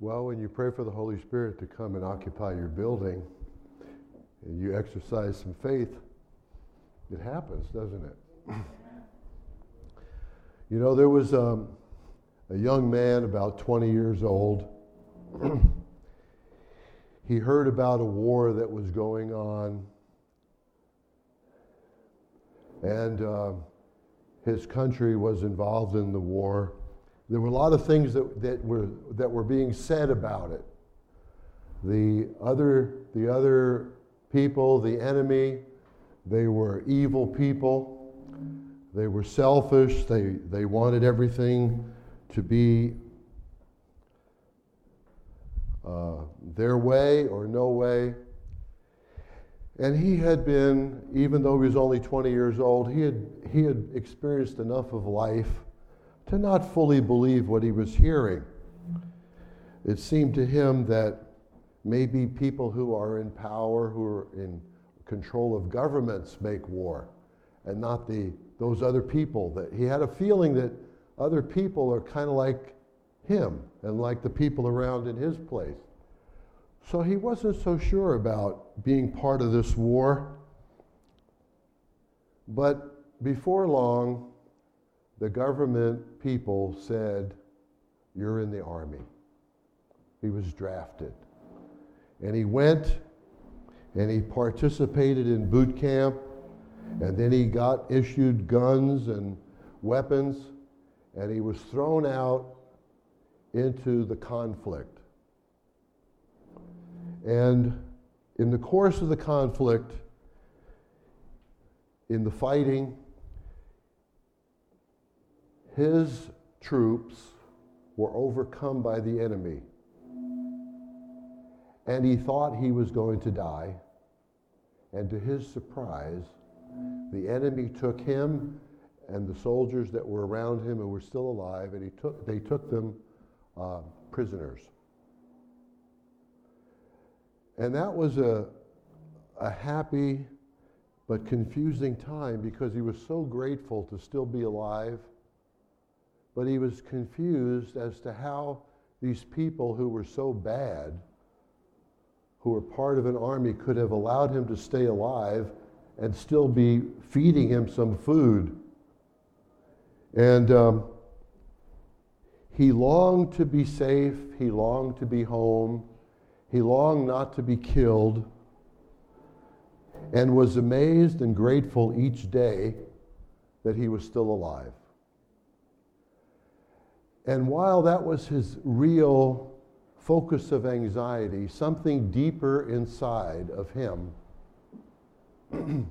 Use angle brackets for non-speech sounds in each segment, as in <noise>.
well, when you pray for the Holy Spirit to come and occupy your building and you exercise some faith, it happens, doesn't it? you know, there was um, a young man about 20 years old. <clears throat> he heard about a war that was going on, and uh, his country was involved in the war. There were a lot of things that, that, were, that were being said about it. The other, the other people, the enemy, they were evil people. They were selfish. They, they wanted everything to be uh, their way or no way. And he had been, even though he was only 20 years old, he had, he had experienced enough of life to not fully believe what he was hearing. It seemed to him that maybe people who are in power, who are in control of governments, make war, and not the, those other people. That he had a feeling that other people are kind of like him and like the people around in his place. So he wasn't so sure about being part of this war. But before long, the government people said, You're in the army. He was drafted. And he went and he participated in boot camp, and then he got issued guns and weapons, and he was thrown out into the conflict. And in the course of the conflict, in the fighting, his troops were overcome by the enemy. And he thought he was going to die. And to his surprise, the enemy took him and the soldiers that were around him and were still alive, and he took, they took them uh, prisoners. And that was a, a happy but confusing time because he was so grateful to still be alive, but he was confused as to how these people who were so bad, who were part of an army, could have allowed him to stay alive and still be feeding him some food. And um, he longed to be safe, he longed to be home, he longed not to be killed, and was amazed and grateful each day that he was still alive. And while that was his real focus of anxiety, something deeper inside of him <clears throat>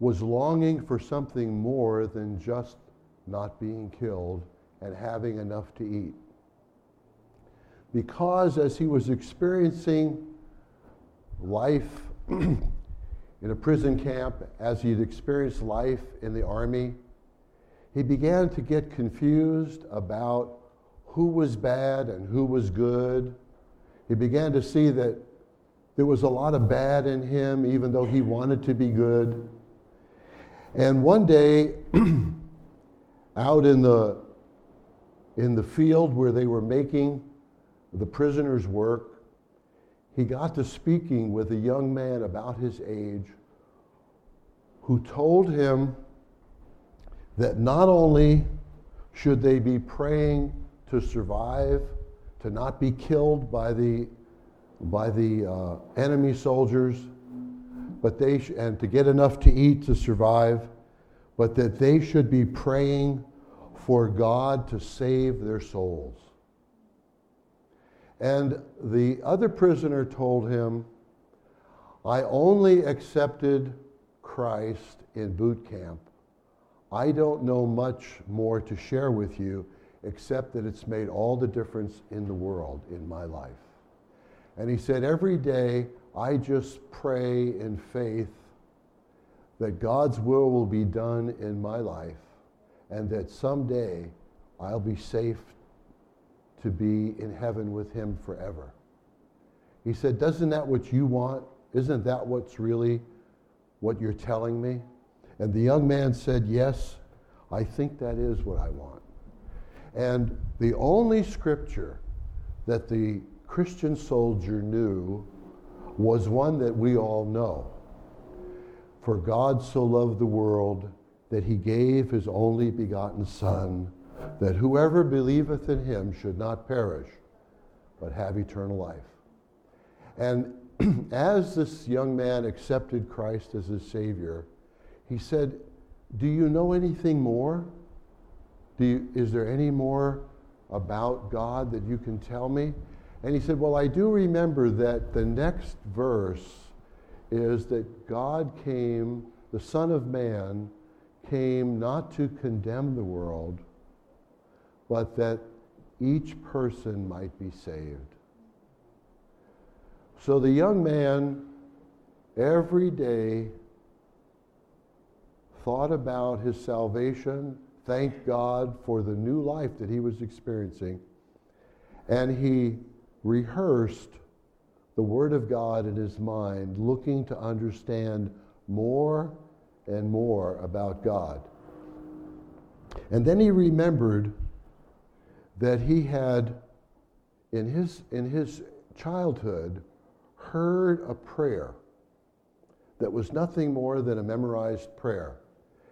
was longing for something more than just not being killed and having enough to eat. Because as he was experiencing life <clears throat> in a prison camp, as he'd experienced life in the army, he began to get confused about who was bad and who was good. He began to see that there was a lot of bad in him, even though he wanted to be good. And one day, <clears throat> out in the, in the field where they were making the prisoner's work, he got to speaking with a young man about his age who told him that not only should they be praying to survive, to not be killed by the, by the uh, enemy soldiers, but they sh- and to get enough to eat to survive, but that they should be praying for God to save their souls. And the other prisoner told him, I only accepted Christ in boot camp. I don't know much more to share with you except that it's made all the difference in the world in my life. And he said, Every day I just pray in faith that God's will will be done in my life and that someday I'll be safe to be in heaven with him forever. He said, Doesn't that what you want? Isn't that what's really what you're telling me? And the young man said, Yes, I think that is what I want. And the only scripture that the Christian soldier knew was one that we all know. For God so loved the world that he gave his only begotten Son, that whoever believeth in him should not perish, but have eternal life. And <clears throat> as this young man accepted Christ as his Savior, he said, Do you know anything more? You, is there any more about God that you can tell me? And he said, Well, I do remember that the next verse is that God came, the Son of Man came not to condemn the world, but that each person might be saved. So the young man every day thought about his salvation, thanked God for the new life that he was experiencing, and he rehearsed the Word of God in his mind, looking to understand more and more about God. And then he remembered that he had, in his, in his childhood, heard a prayer that was nothing more than a memorized prayer.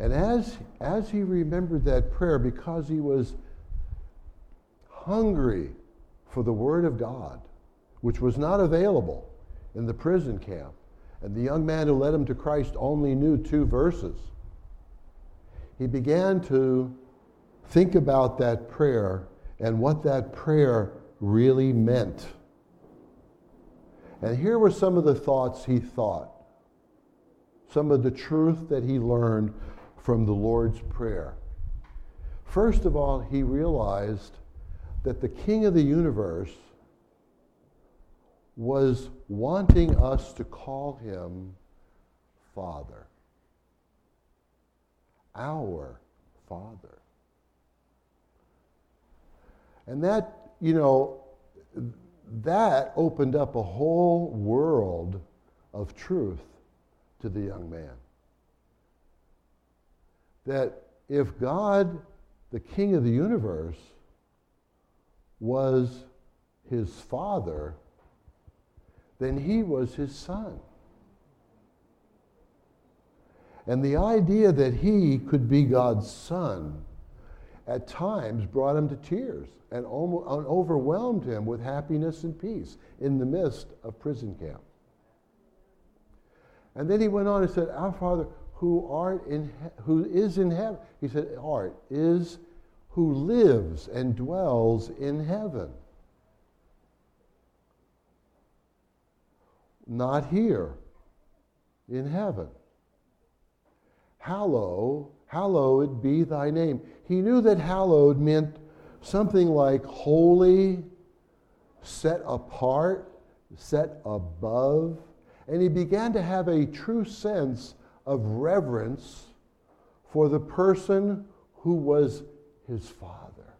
And as, as he remembered that prayer, because he was hungry for the Word of God, which was not available in the prison camp, and the young man who led him to Christ only knew two verses, he began to think about that prayer and what that prayer really meant. And here were some of the thoughts he thought, some of the truth that he learned from the Lord's Prayer. First of all, he realized that the King of the universe was wanting us to call him Father. Our Father. And that, you know, that opened up a whole world of truth to the young man. That if God, the King of the universe, was his father, then he was his son. And the idea that he could be God's son at times brought him to tears and, overwhelmed him with happiness and peace in the midst of prison camp. And then he went on and said, Our Father who art in who is in heaven. He said, art is who lives and dwells in heaven. Not here, in heaven. Hallow, hallowed be thy name. He knew that hallowed meant something like holy, set apart, set above. And he began to have a true sense of reverence for the person who was his father.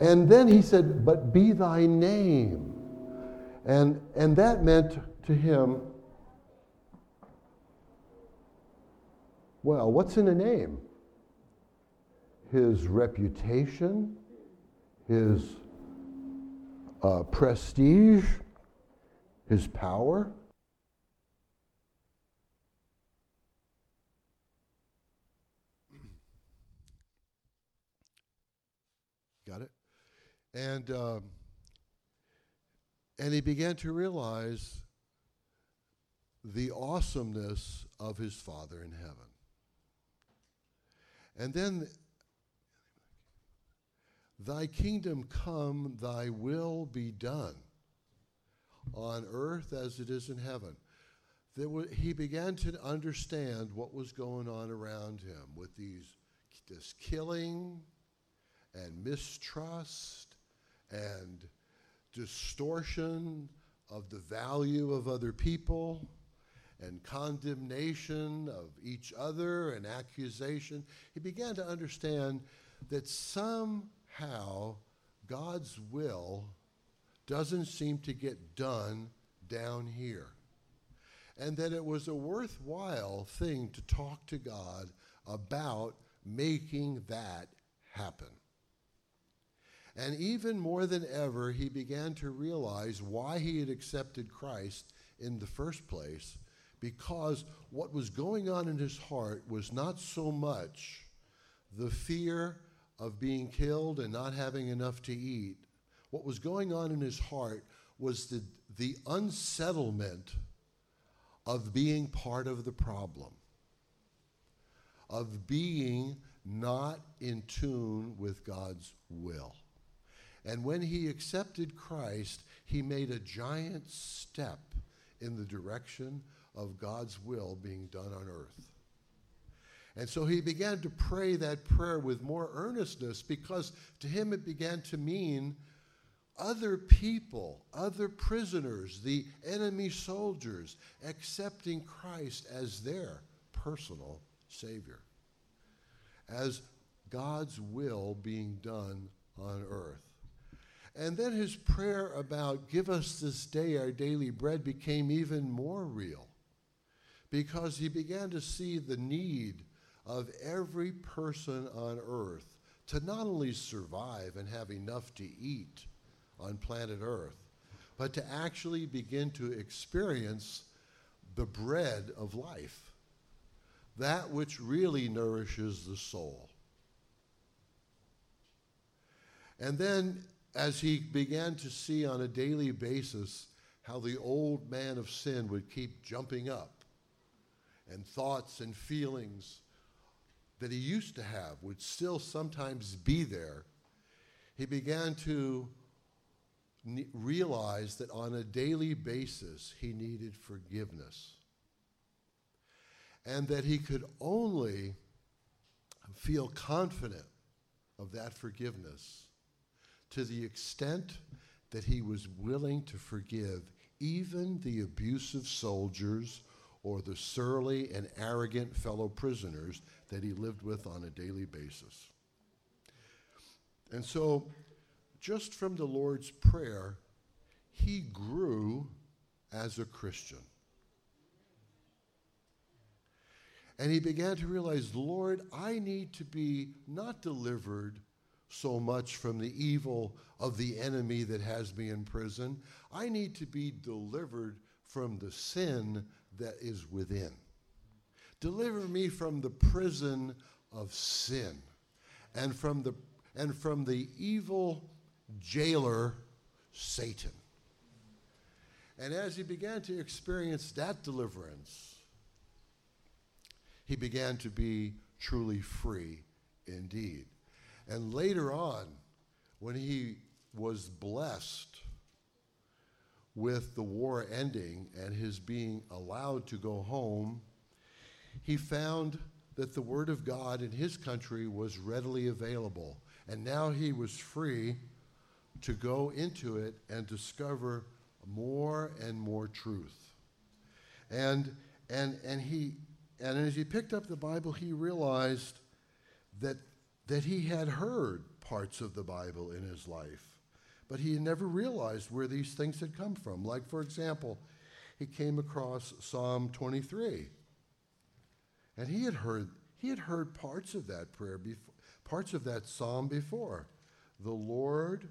And then he said, But be thy name. And, and that meant to him, well, what's in a name? His reputation, his uh, prestige, his power. Got it? And, um, and he began to realize the awesomeness of his Father in heaven. And then, thy kingdom come, thy will be done on earth as it is in heaven. There he began to understand what was going on around him with these this killing and mistrust and distortion of the value of other people and condemnation of each other and accusation, he began to understand that somehow God's will doesn't seem to get done down here. And that it was a worthwhile thing to talk to God about making that happen. And even more than ever, he began to realize why he had accepted Christ in the first place, because what was going on in his heart was not so much the fear of being killed and not having enough to eat. What was going on in his heart was the, the unsettlement of being part of the problem, of being not in tune with God's will. And when he accepted Christ, he made a giant step in the direction of God's will being done on earth. And so he began to pray that prayer with more earnestness because to him it began to mean other people, other prisoners, the enemy soldiers, accepting Christ as their personal Savior, as God's will being done on earth. And then his prayer about, give us this day our daily bread, became even more real because he began to see the need of every person on earth to not only survive and have enough to eat on planet Earth, but to actually begin to experience the bread of life, that which really nourishes the soul. And then, as he began to see on a daily basis how the old man of sin would keep jumping up, and thoughts and feelings that he used to have would still sometimes be there, he began to realize that on a daily basis he needed forgiveness. And that he could only feel confident of that forgiveness to the extent that he was willing to forgive even the abusive soldiers or the surly and arrogant fellow prisoners that he lived with on a daily basis. And so, just from the Lord's Prayer, he grew as a Christian. And he began to realize, Lord, I need to be not delivered so much from the evil of the enemy that has me in prison. I need to be delivered from the sin that is within. Deliver me from the prison of sin and from the, and from the evil jailer, Satan. And as he began to experience that deliverance, he began to be truly free indeed. And later on, when he was blessed with the war ending and his being allowed to go home, he found that the Word of God in his country was readily available. And now he was free to go into it and discover more and more truth. And, and, and, he, and as he picked up the Bible, he realized that, that he had heard parts of the Bible in his life but he never realized where these things had come from. Like, for example, he came across Psalm 23. And he had heard, he had heard parts of that prayer before, parts of that psalm before. The Lord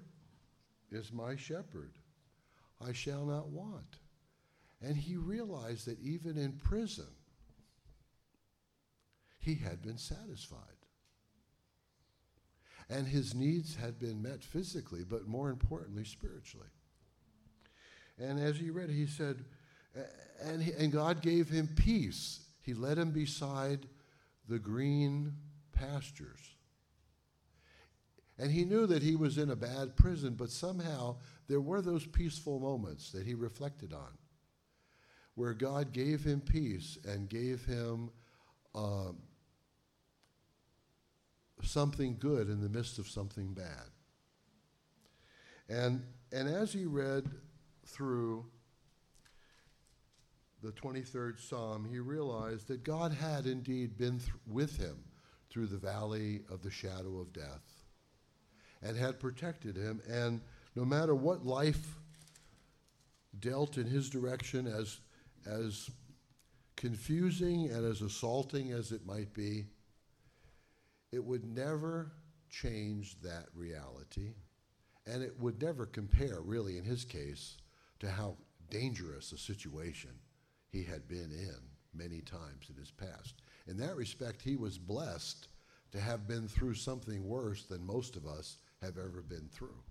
is my shepherd. I shall not want. And he realized that even in prison, he had been satisfied and his needs had been met physically, but more importantly, spiritually. And as he read, he said, and, he, and God gave him peace. He led him beside the green pastures. And he knew that he was in a bad prison, but somehow there were those peaceful moments that he reflected on where God gave him peace and gave him um, something good in the midst of something bad. And, and as he read through the 23rd Psalm, he realized that God had indeed been th- with him through the valley of the shadow of death and had protected him. And no matter what life dealt in his direction, as, as confusing and as assaulting as it might be, it would never change that reality. And it would never compare, really, in his case, to how dangerous a situation he had been in many times in his past. In that respect, he was blessed to have been through something worse than most of us have ever been through.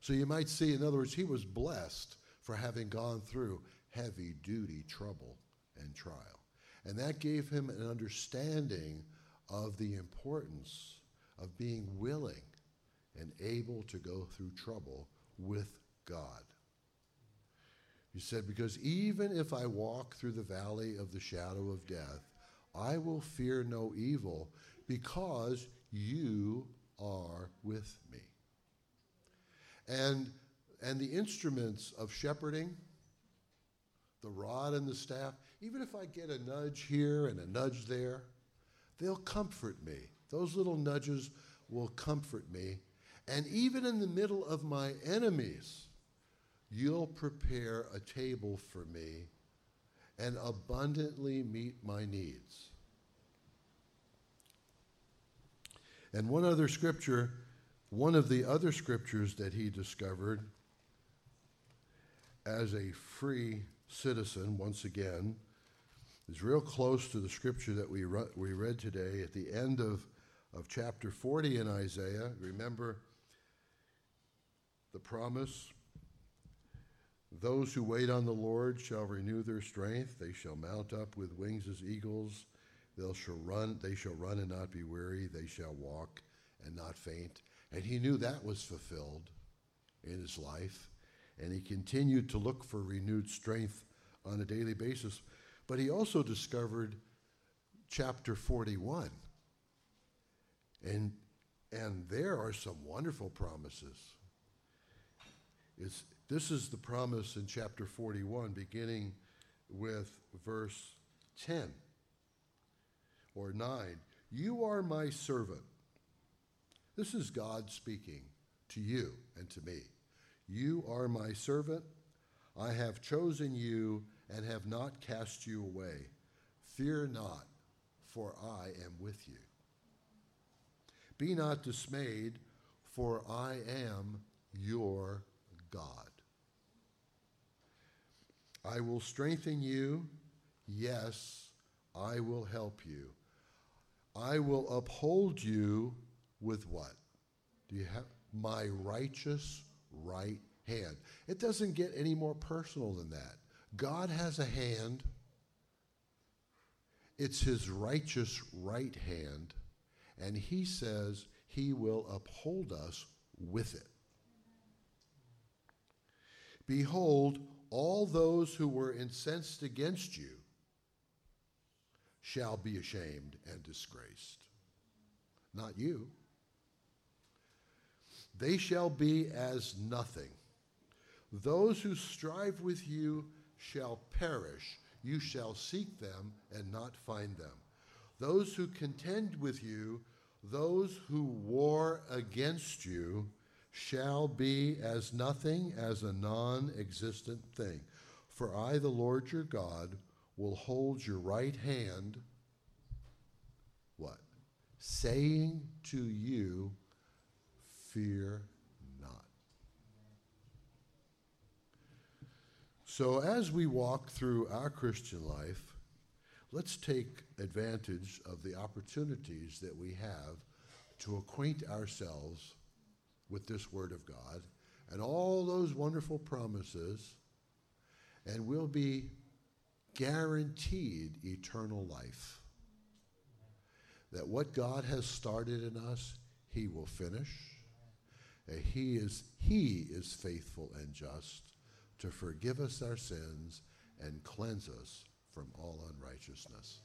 So you might see, in other words, he was blessed for having gone through heavy duty trouble and trial. And that gave him an understanding of the importance of being willing and able to go through trouble with God. He said, Because even if I walk through the valley of the shadow of death, I will fear no evil because you are with me. And, and the instruments of shepherding, the rod and the staff, even if I get a nudge here and a nudge there, they'll comfort me. Those little nudges will comfort me. And even in the middle of my enemies, you'll prepare a table for me and abundantly meet my needs. And one other scripture, one of the other scriptures that he discovered as a free citizen, once again, is real close to the scripture that we, re- we read today at the end of, of chapter 40 in Isaiah. Remember the promise those who wait on the Lord shall renew their strength. They shall mount up with wings as eagles. They shall run, they shall run and not be weary. They shall walk and not faint. And he knew that was fulfilled in his life. And he continued to look for renewed strength on a daily basis. But he also discovered chapter 41. And, and there are some wonderful promises. It's, this is the promise in chapter 41, beginning with verse 10 or 9. You are my servant. This is God speaking to you and to me. You are my servant. I have chosen you and have not cast you away. Fear not, for I am with you. Be not dismayed, for I am your God. I will strengthen you. Yes, I will help you. I will uphold you with what? Do you have my righteous right hand? It doesn't get any more personal than that. God has a hand. It's his righteous right hand, and he says he will uphold us with it. Behold, all those who were incensed against you shall be ashamed and disgraced. Not you. They shall be as nothing. Those who strive with you shall perish. You shall seek them and not find them. Those who contend with you, those who war against you, shall be as nothing, as a non existent thing. For I, the Lord your God, will hold your right hand, what? Saying to you, Fear not. So, as we walk through our Christian life, let's take advantage of the opportunities that we have to acquaint ourselves with this Word of God and all those wonderful promises, and we'll be guaranteed eternal life. That what God has started in us, He will finish. He is, he is faithful and just to forgive us our sins and cleanse us from all unrighteousness.